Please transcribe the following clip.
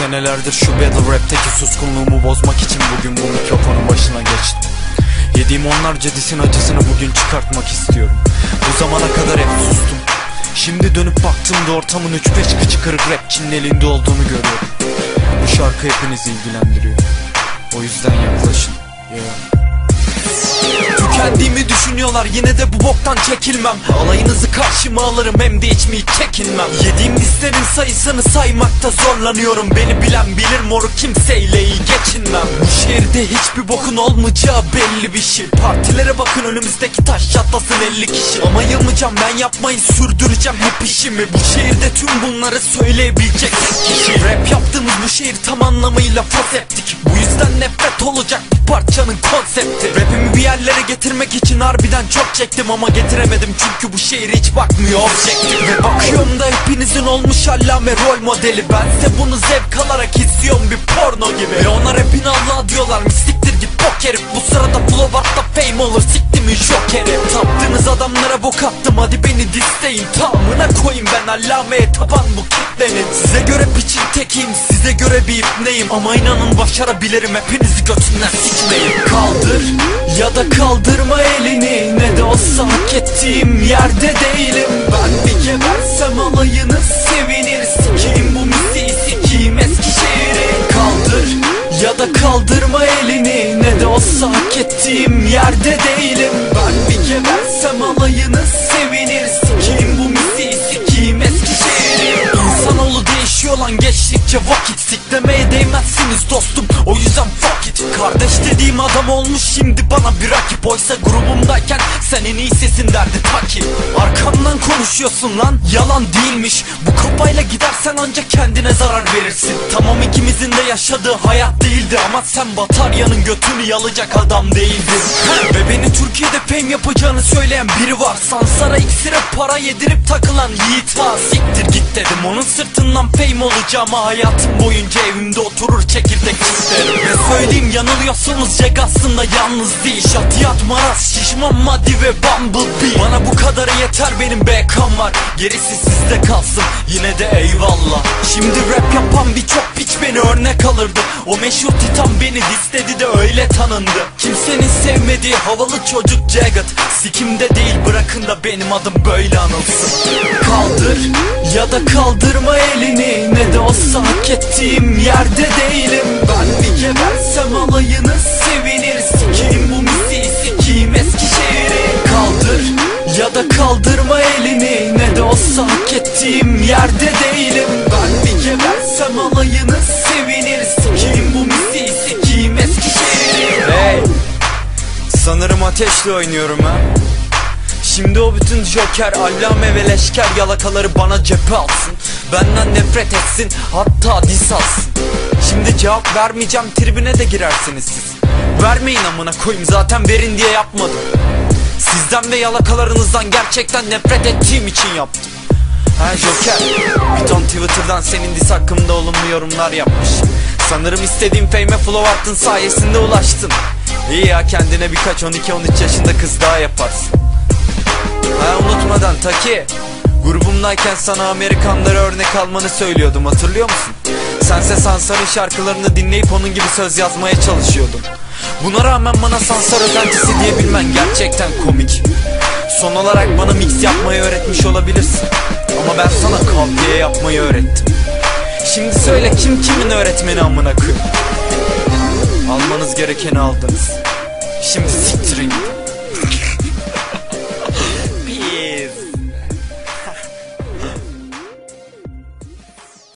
Senelerdir şu battle rapteki suskunluğumu bozmak için bugün bu mikrofonun başına geçtim. Yediğim onlarca disin acısını bugün çıkartmak istiyorum. Bu zamana kadar hep sustum. Şimdi dönüp baktığımda ortamın 3-5 kıçı kırık rapçinin elinde olduğunu görüyorum. Bu şarkı hepinizi ilgilendiriyor. O yüzden yaklaşın. Yeah. Düşünüyorlar yine de bu boktan çekilmem. Alayınızı karşıma alırım hem de hiç çekinmem. Yediğim listenin sayısını saymakta zorlanıyorum. Beni bilen bilir moru kimseyle iyi geçinmem. Bu şehirde hiçbir bokun olmayacağı belli bir şey. Partilere bakın önümüzdeki taş çatlasın 50 kişi. Ama yılmayacağım ben yapmayı sürdüreceğim hep işimi. Bu şehirde tüm bunları söyleyebilecek kişi. Rap yaptığımız bu şehir tam anlamıyla foseptik. Bu yüzden nefret olacak bu parçanın konsepti. Rapimi bir yerlere getirmek için harbiden çok çektim ama getiremedim. Çünkü bu şehir hiç bakmıyor objektif. Ve bakıyorum da hepinizin olmuş allame rol modeli. Bense bunu zevk alarak izliyorum bir porno gibi. Ve ona rapini Allah diyorlar mı herif Bu sırada Flovart'ta fame olur siktimin jokeri. Taptığınız adamlara bok attım hadi beni disteyin. Tamına koyayım ben allameye tapan bu kitlenin. Size göre piçin tekiyim size göre bir ipneyim. Ama inanın başarabilirim hepinizi götünden sikmeyin Kaldır ya da kaldırma elini Ne de olsa hak ettiğim yerde değilim. Ben bir olsa hak ettiğim yerde değilim. Ben bir gebersem alayınız sevinir Sikeyim bu müziği sikeyim Eskişehir'i İnsanoğlu değişiyor lan geçtikçe vakit Siklemeye değmezsiniz dostum. O yüzden fuck it. Kardeş dediğim adam olmuş şimdi bana bir rakip. Oysa grubumdayken sen en iyi sesin derdi taki Arkamdan konuşuyorsun lan yalan değilmiş. Bu kafayla gidersen ancak kendine zarar verirsin. Tamam ikimizin de yaşadığı hayat değildi Ama sen bataryanın götünü yalacak adam değildin Yapacağını söyleyen biri var. Sansara iksire para yedirip takılan yiğit var. Siktir git dedim onun sırtından fame olacağıma Hayatım boyunca evimde oturur çekirdek çitlerim Ve söyleyeyim yanılıyorsunuz Jack aslında yalnız değil. Şatiyat maraz şişman maddi ve bumblebee. Bana bu kadarı yeter benim BK'm var. Gerisi sizde kalsın yine de eyvallah. Şimdi rap yapan birçok alırdı O meşhur titan beni distedi de öyle tanındı. Kimsenin sevmediği havalı çocuk Jagged. Sikimde değil bırakın da benim adım böyle anılsın. Kaldır ya da kaldırma elini. Ne de olsa hak ettiğim yerde değilim. Ben bir gebersem alayınız sevinir. Sikeyim bu müziği sikeyim Eskişehir'i Kaldır ya da kaldırma elini. Ne de olsa hak ettiğim yerde değilim. Ben bir gebersem alayınız Sanırım ateşle oynuyorum ha. Şimdi o bütün joker, allame ve leşker yalakaları bana cephe alsın. Benden nefret etsin hatta dis alsın. Şimdi cevap vermeyeceğim tribüne de girersiniz siz. Vermeyin amına koyayım zaten verin diye yapmadım. Sizden ve yalakalarınızdan gerçekten nefret ettiğim için yaptım. Ha Joker. Bir ton Twitter'dan senin dis hakkımda olumlu yorumlar yapmış. Sanırım istediğim fame'e flow attın sayesinde ulaştın İyi ya kendine birkaç 12-13 yaşında kız daha yaparsın. Ha unutmadan Taki Grubumdayken sana Amerikanlara örnek almanı söylüyordum hatırlıyor musun? Sense Sansar'ın şarkılarını dinleyip onun gibi söz yazmaya çalışıyordun Buna rağmen bana Sansar özentisi diyebilmen gerçekten komik. Son olarak bana mix yapmayı öğretmiş olabilirsin. Ama ben sana kafiye yapmayı öğrettim. Şimdi söyle kim kimin öğretmeni amına koyayım? Almanız gerekeni aldınız 힘쓰이트링